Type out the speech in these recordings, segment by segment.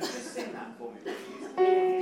So just sing that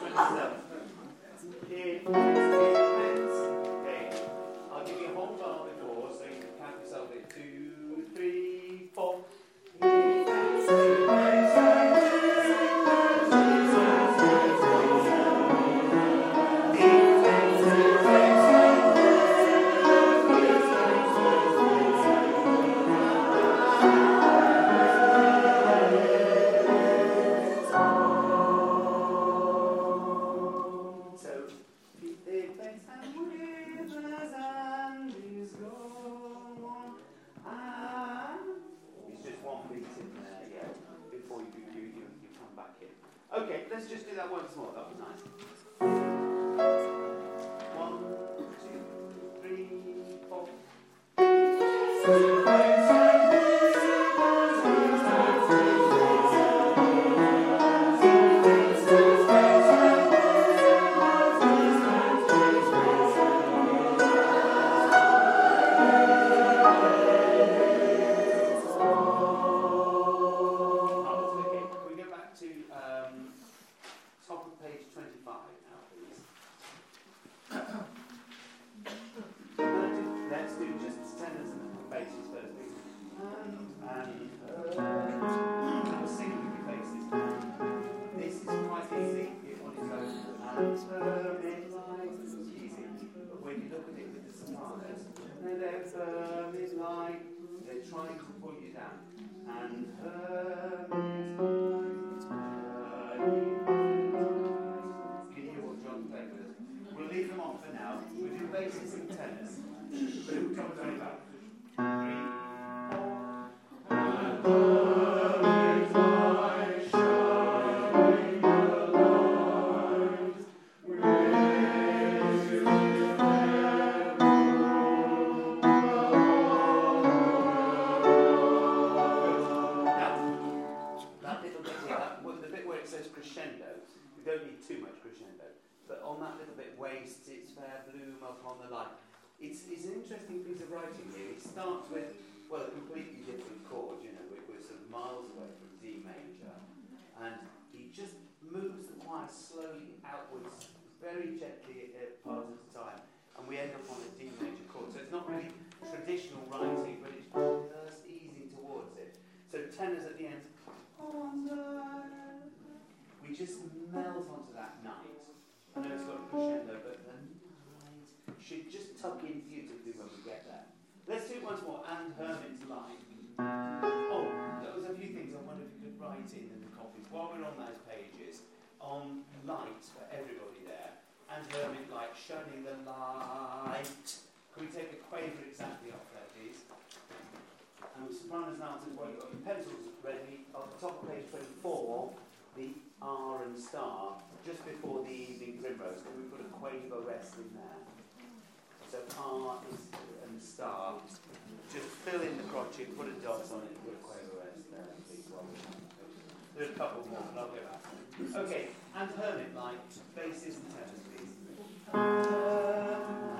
27. and learning shining the light. Can we take a quaver exactly off there, please? And sopranos now to well, have got your pencils ready on the top of page 24, the R and star, just before the evening primrose. Can we put a quaver rest in there? So R is, and star. Just fill in the crotchet, put a dot on it, put a quaver rest there, please. There's a couple more, but I'll get back. Okay, and hermit-like, basses and tenors, please. Uh,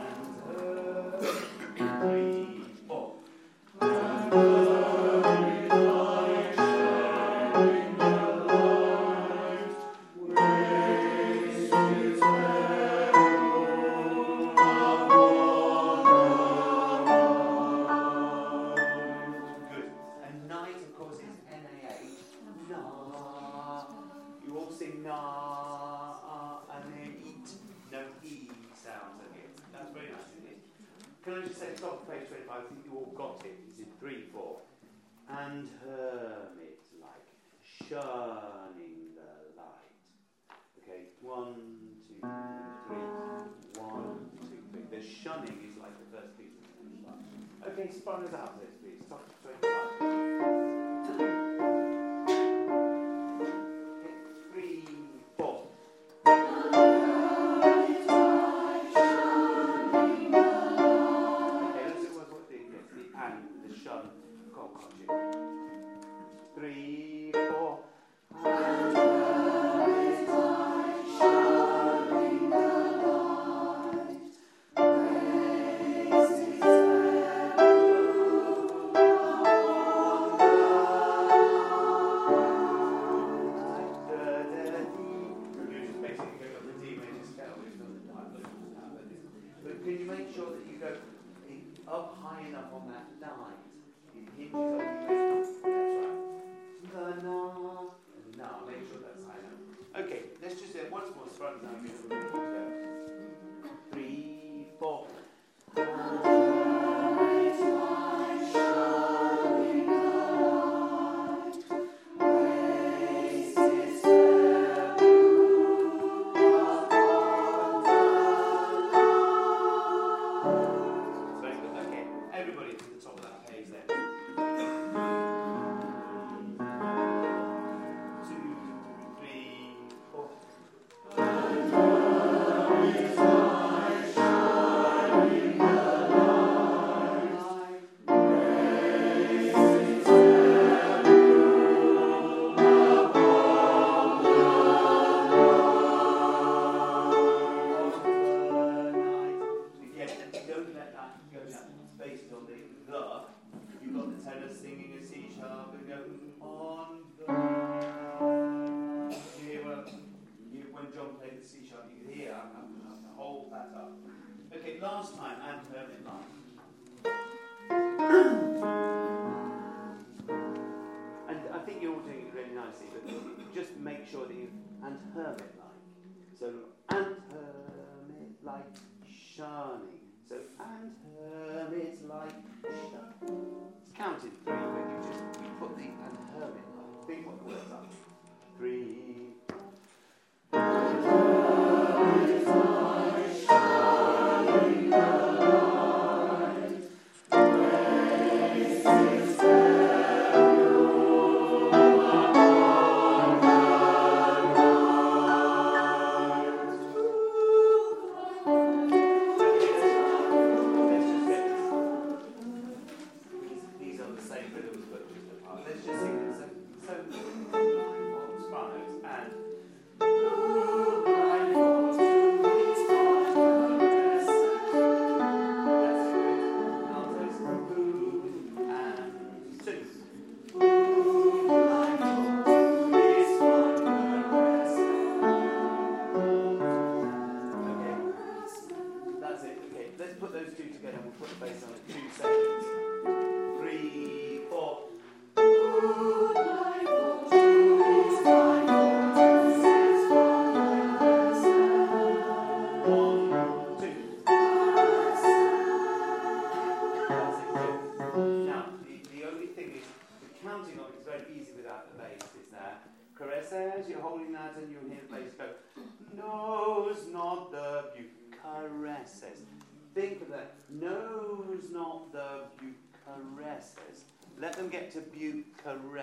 like shining. So, and hermit like shining. It's counted three, but you just you put the and hermit like. Think what the words are. Three.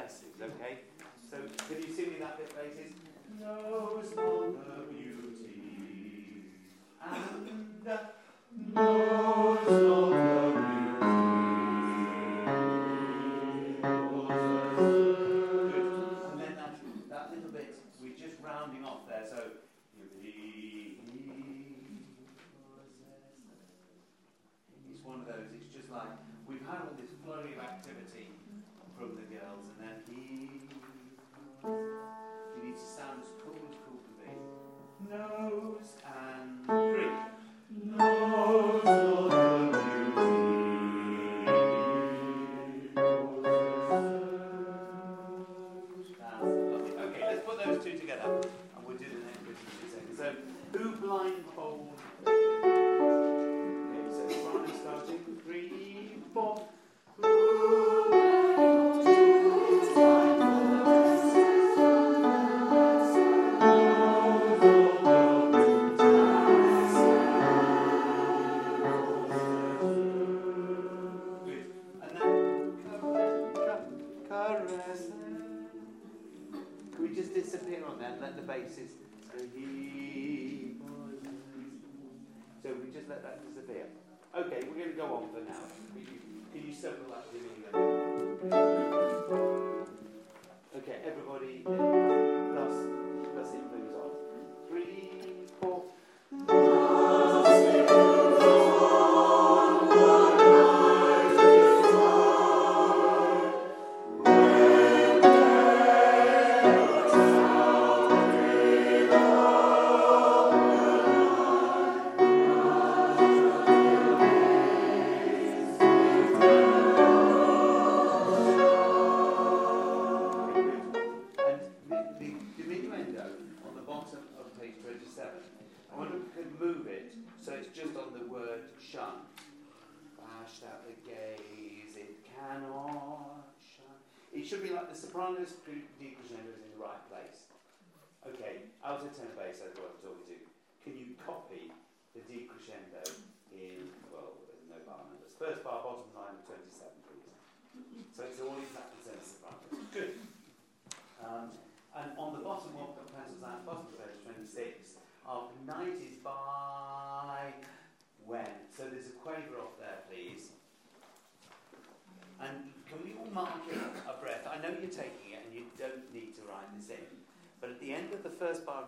dances, okay? So can you see me that bit, ladies? Knows all the beauty and knows all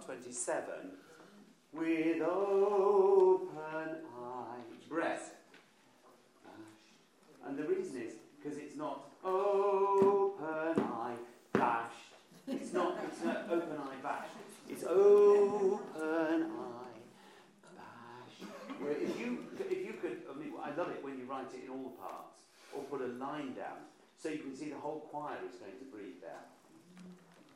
Twenty-seven with open eye Breath. And the reason is because it's not open eye bashed. It's not, it's not open eye bashed. It's open eye bashed. Where if you, if you could, I mean, I love it when you write it in all the parts or put a line down so you can see the whole choir is going to breathe there.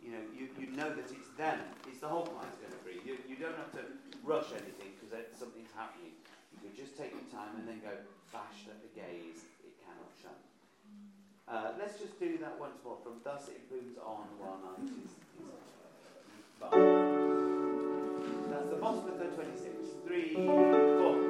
You know, you, you know that it's them the whole choir's going to breathe. You, you don't have to rush anything because something's happening. You can just take your time and then go, bash at the gaze, it cannot shun. Uh, let's just do that once more. From thus it booms on while night is, is That's the bottom of the 26. Three, four.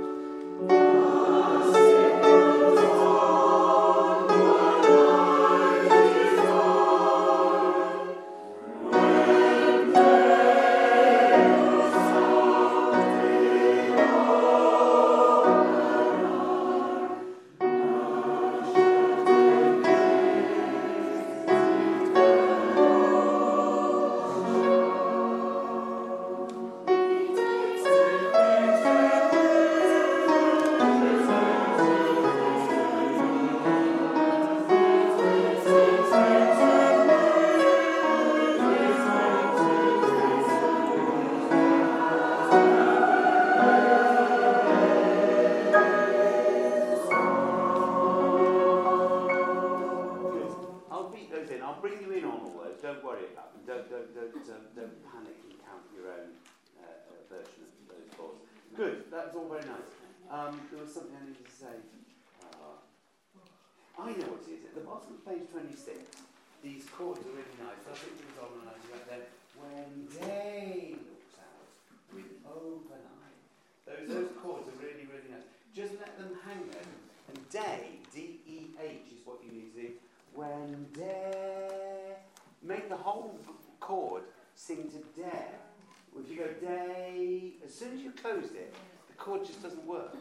chord just doesn't work.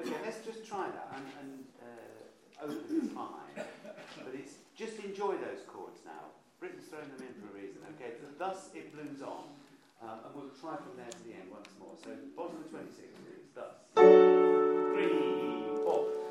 Okay, let's just try that and, and uh, open this mind. But it's just enjoy those chords now. Britain's throwing them in for a reason. Okay, so thus it blooms on. Um, and we'll try from there to the end once more. So bottom of 26 is thus. Three, four.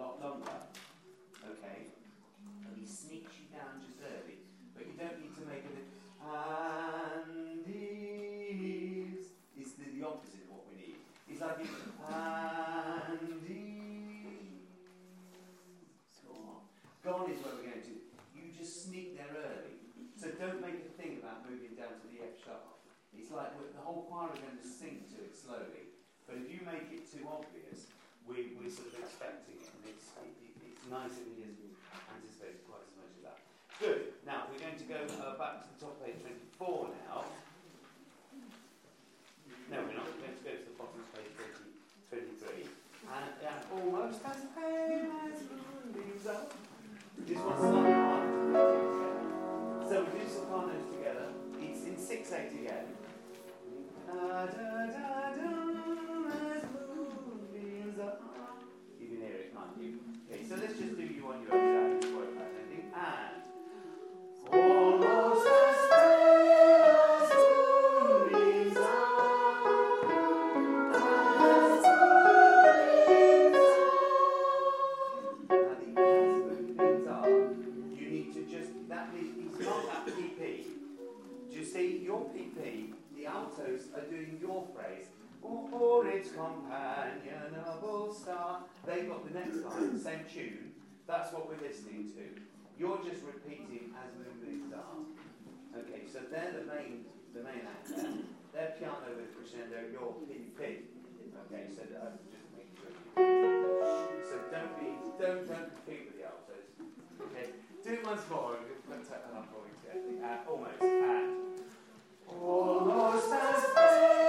Lot longer. Just repeating as moonbeams are. Okay, so they're the main, the main actor. They're piano with crescendo. You're PP. Okay, so uh, just make sure. So don't be, don't don't compete with the altos. Okay, do it once more. You carefully. Uh, almost. And almost as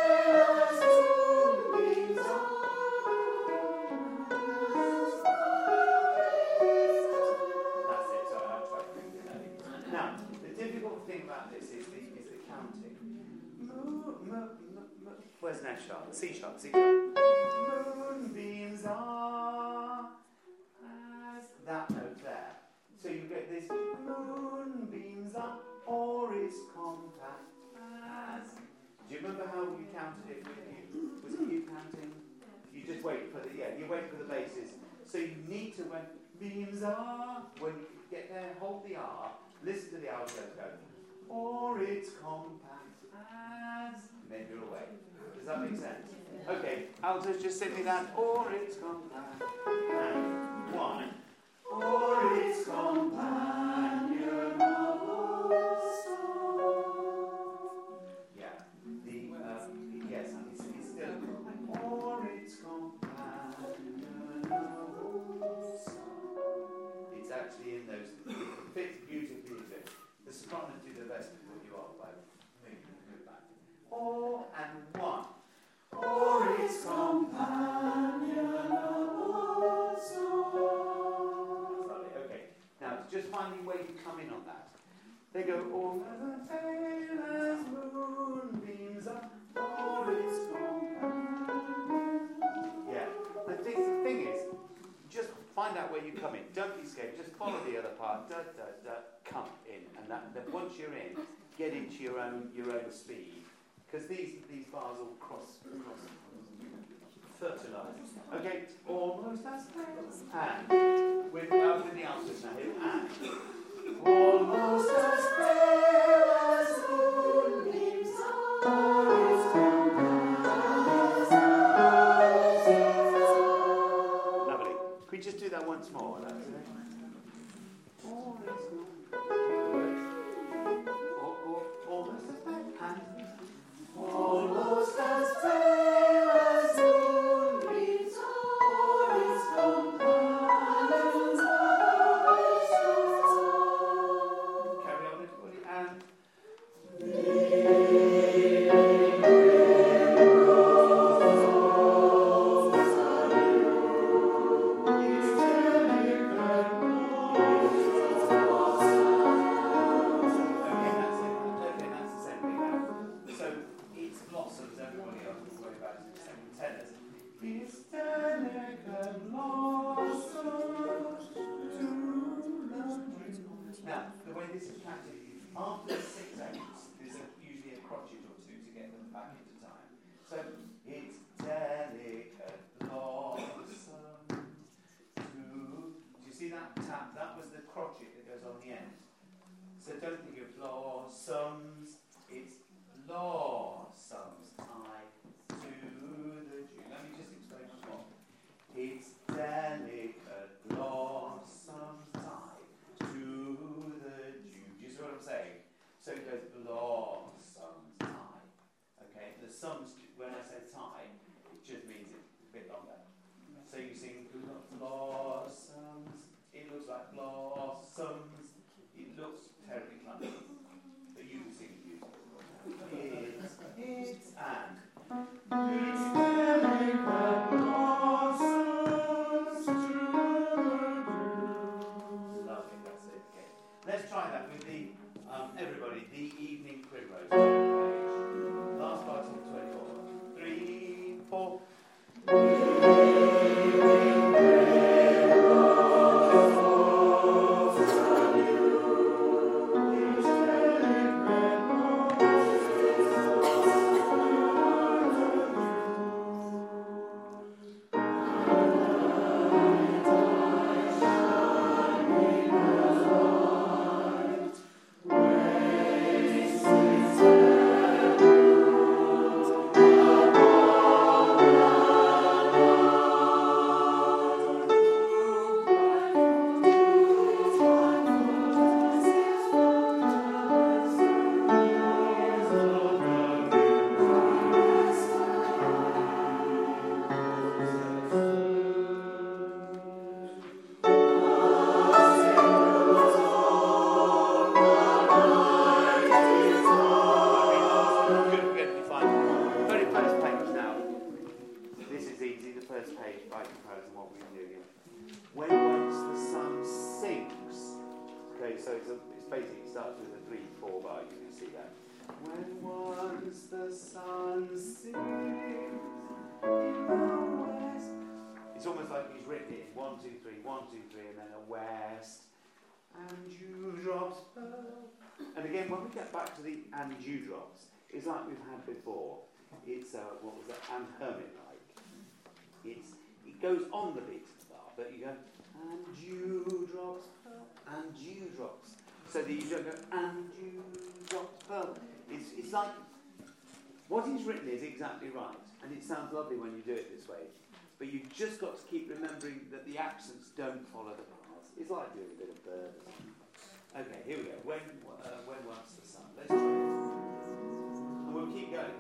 sharp? C sharp. C sharp. Moonbeams are as that note there. So you get this moonbeams are or is compact as. Do you remember how you counted it with you? Was it you counting? You just wait for the yeah. You wait for the basses. So you need to when beams are when you get there, hold the R. Listen to the alto go. Or it's compact as. And then you're away. Does that make sense? Okay, altos just simply that. Or it's compact. And one. Or its It's actually in those. It fits beautifully. The sopranos do the best to put you off by all and one. Or its companion Okay, now it's just finding where you come in on that. They go, all the sailors' moonbeams are for its companion. Yeah, the thing, the thing is, just find out where you come in. Don't escape, just follow the other part. Come in. And that, once you're in, get into your own, your own speed. Because these, these bars all cross, cross fertilise. Okay, almost as and with, uh, with the answers now here. And almost as pale as moonbeams Lovely. Can we just do that once more? That's it. Almost as the way this is after the six eights, there's a, usually a crotchet or two to get them back into time. So it's delicate blossoms. Do you see that tap? That was the crotchet that goes on the end. So don't think of blossoms, it's blossoms. I to the June. Let me just explain once more. It's delicate blossoms tie to the June. Do you see what I'm saying? So it goes blossoms tie. Okay, the sums, when I say tie, it just means it's a bit longer. So you sing blossoms, it looks like blossoms, and hermit-like. It's, it goes on the beat of the bar, but you go, and dewdrops and dewdrops. So that you don't go, and dewdrops fell. It's, it's like, what he's written is exactly right, and it sounds lovely when you do it this way. But you've just got to keep remembering that the accents don't follow the bars. It's like doing a bit of bird. Okay, here we go. When, uh, when once the sun. Let's try. And we'll keep going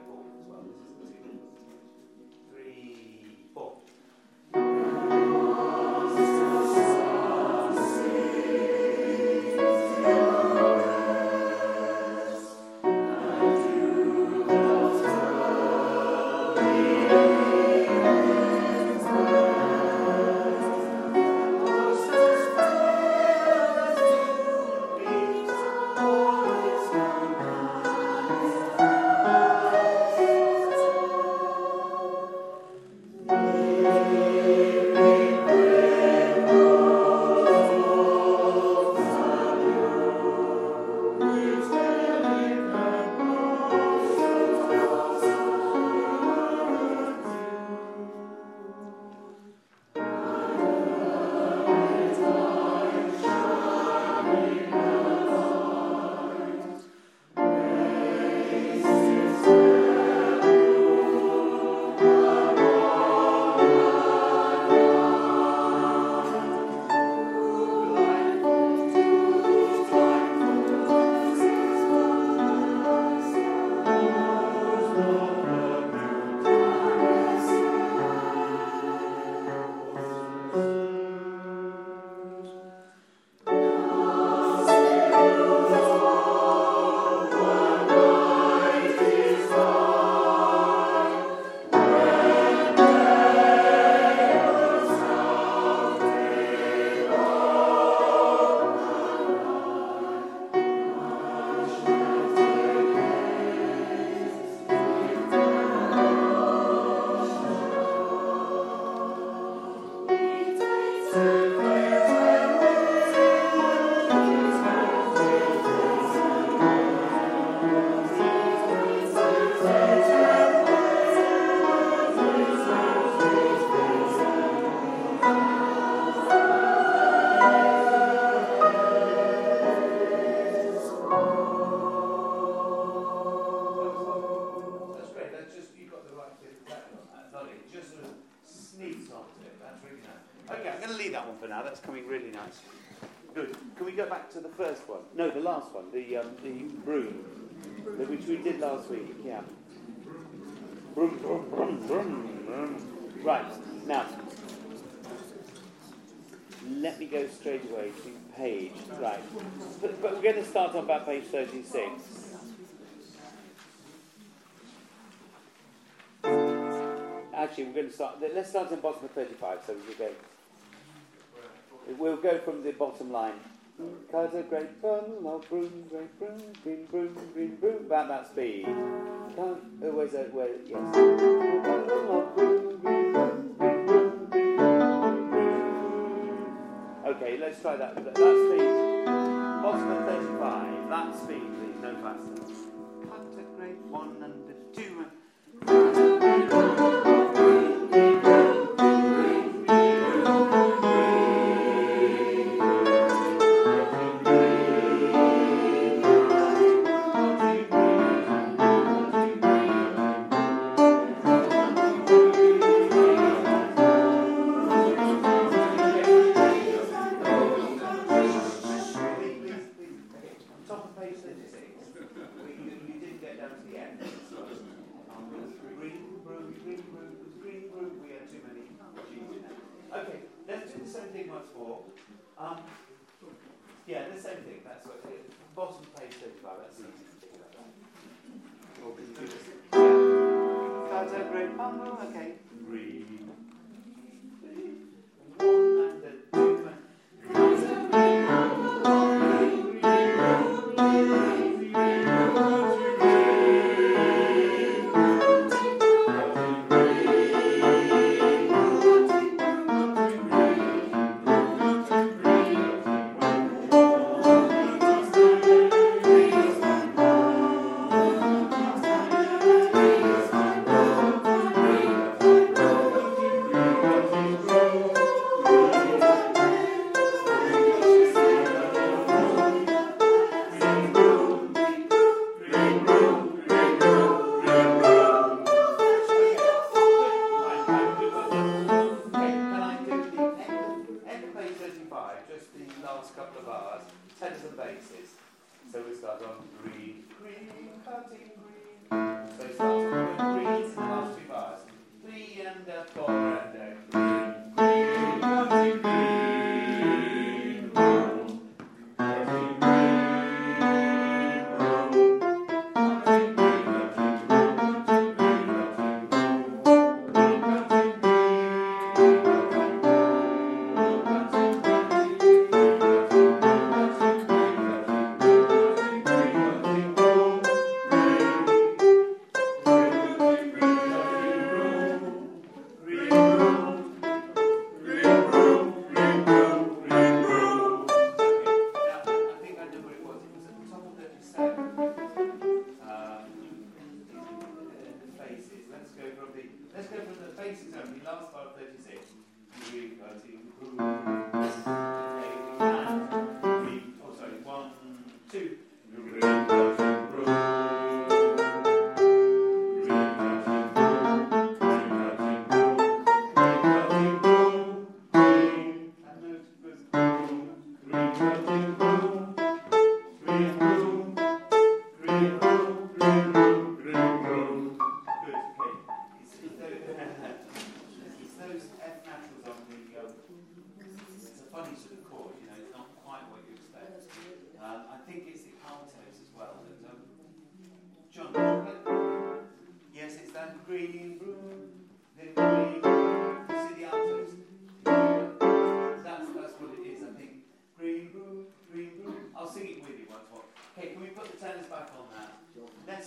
last one, the um, the broom, which we did last week. Yeah. Broom, broom, broom, broom, broom. Right now, let me go straight away to page. Right, but, but we're going to start on about page thirty-six. Actually, we're going to start. Let's start at the bottom of thirty-five. So we will go. We'll go from the bottom line Cause a great fun, no broom, great broom, green broom, green broom, about that speed. Cause, uh, where's that, where, yes. Okay, let's try that, that, that speed. Bottom 35, that speed please, no faster. Cut a great one and a two and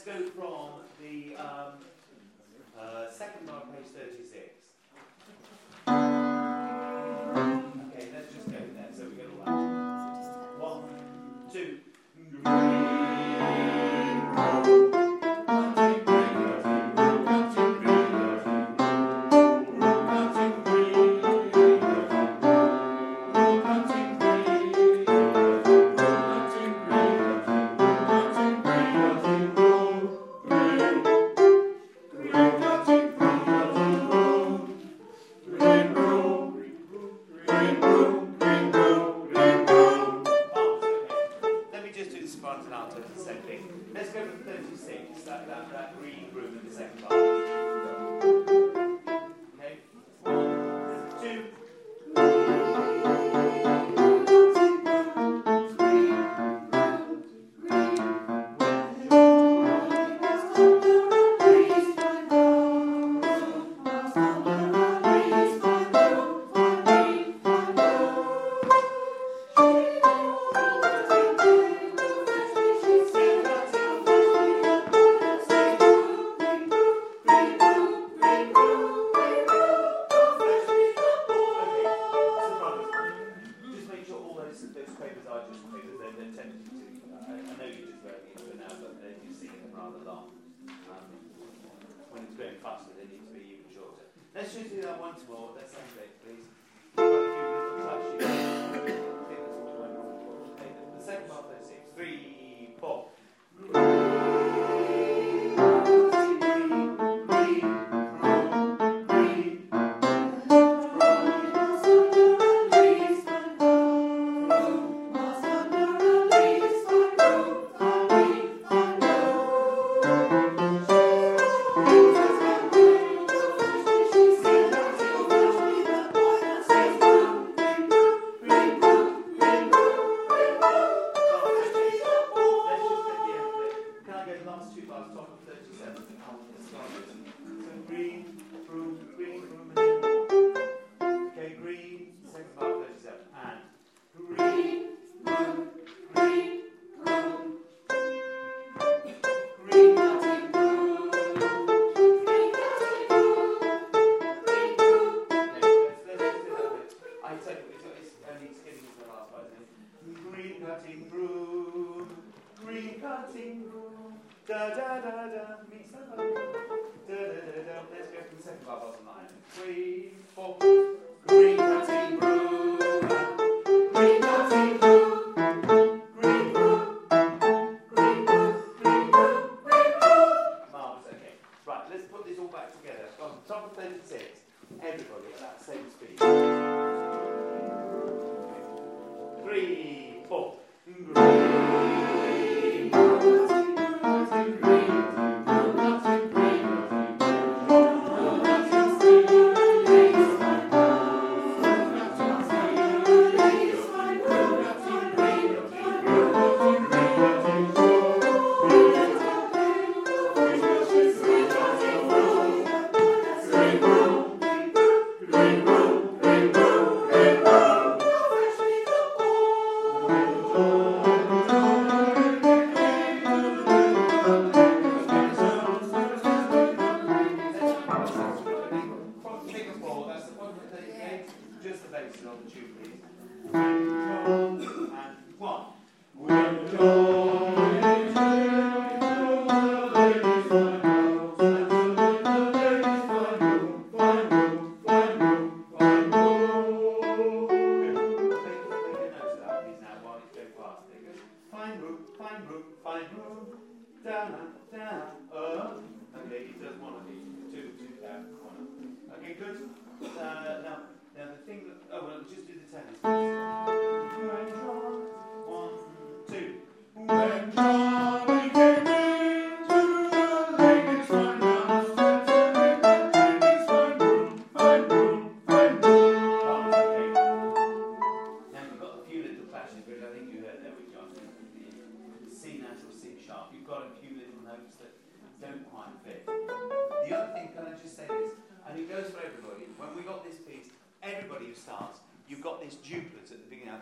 let's go from the um, uh, second mark, page 36.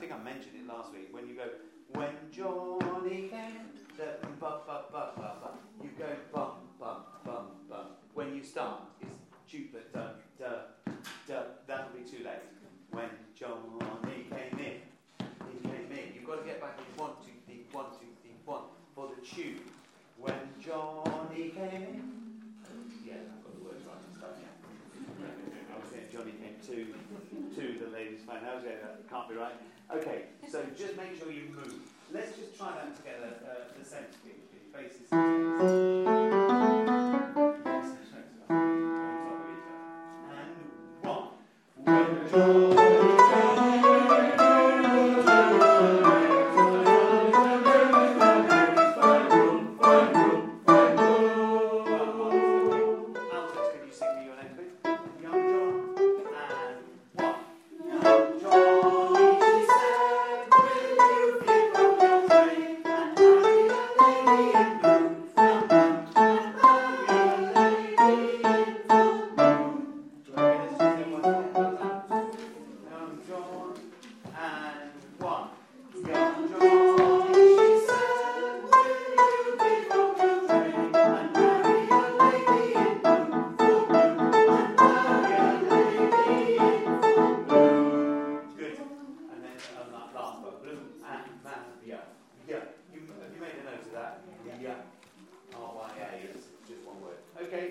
think I mentioned it last week. When you go, when Johnny came, the bum bum bum bum bum, you go bum bum bum bum. When you start, it's duplicate da da da. That'll be too late. When Johnny came in, he came in. You've got to get back in one two three one two three one for the tune. When Johnny came in, yeah, I've got the words right this time. Yeah. I was saying Johnny came to, to the ladies' man. I was going, that can't be right. Okay, so just make sure you move. Let's just try that together, uh, the sense, please. Basses.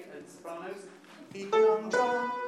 Okay. Can we do 10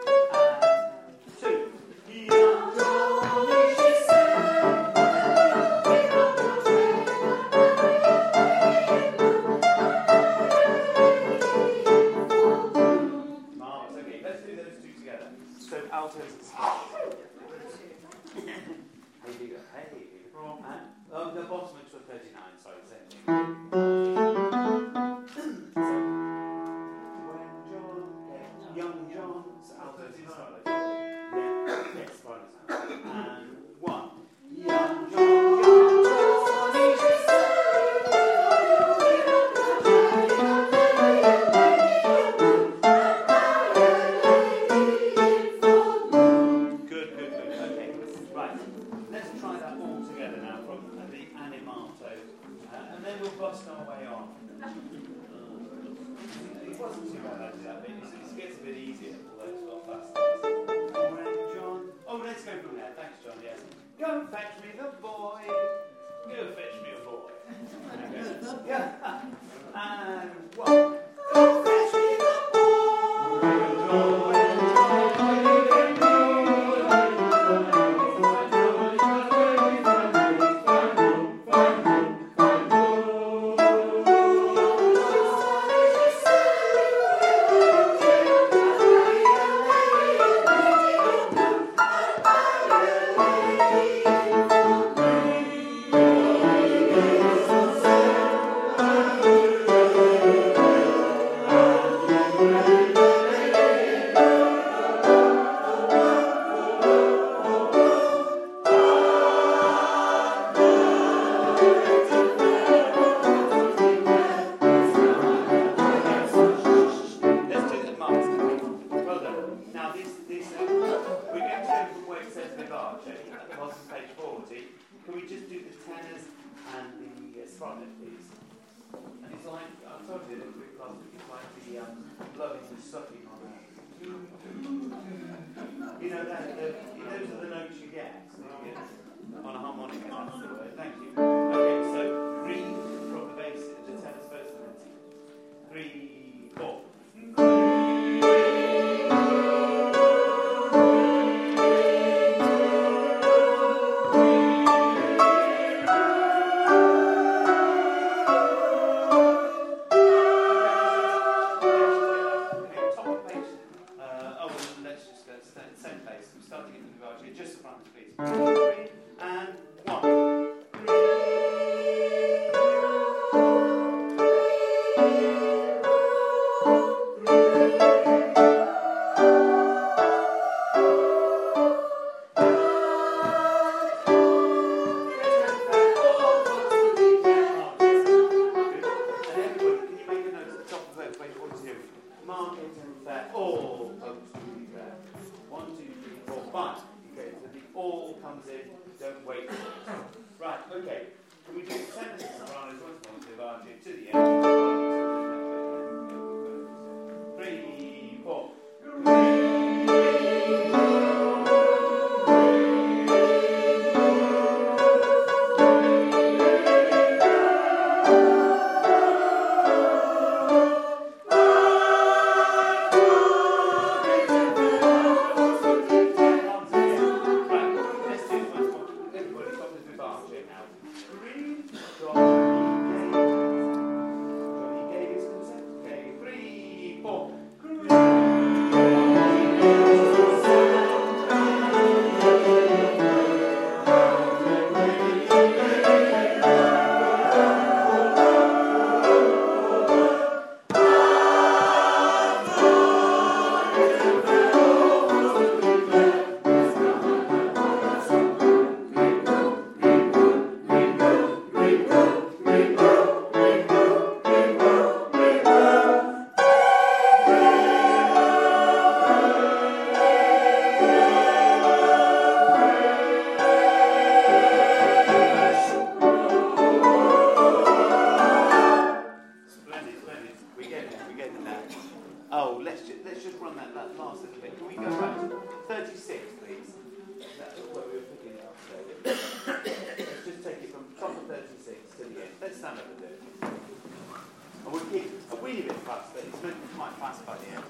keep a bit but it's meant to be quite fast by the end.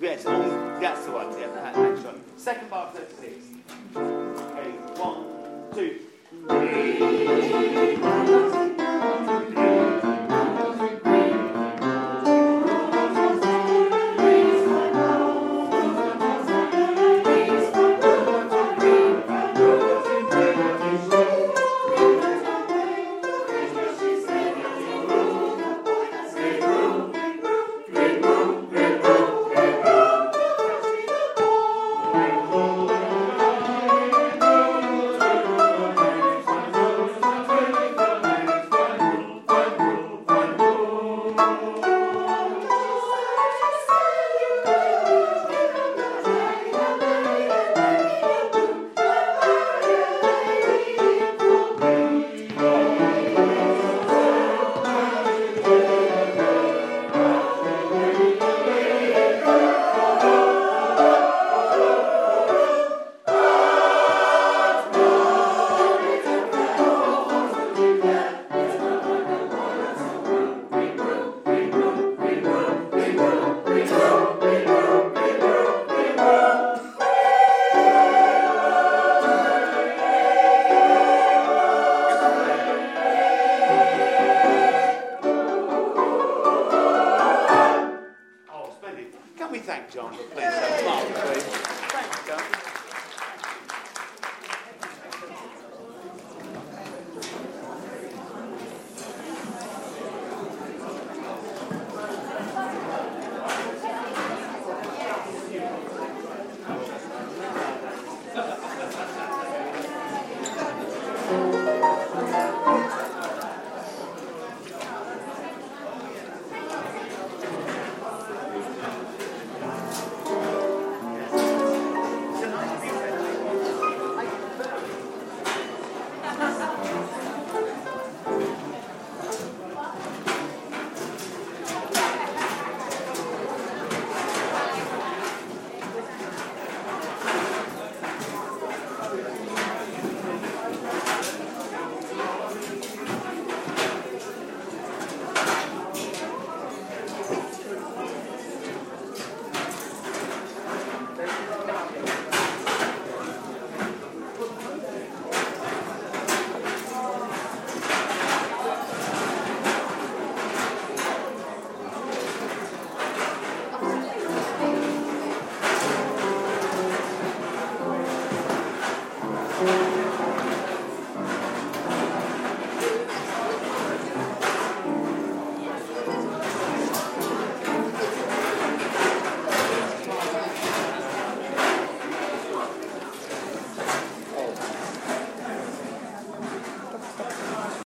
Yes, that's the one. Yeah. Second bar of 36. Okay, one, two. Thank you.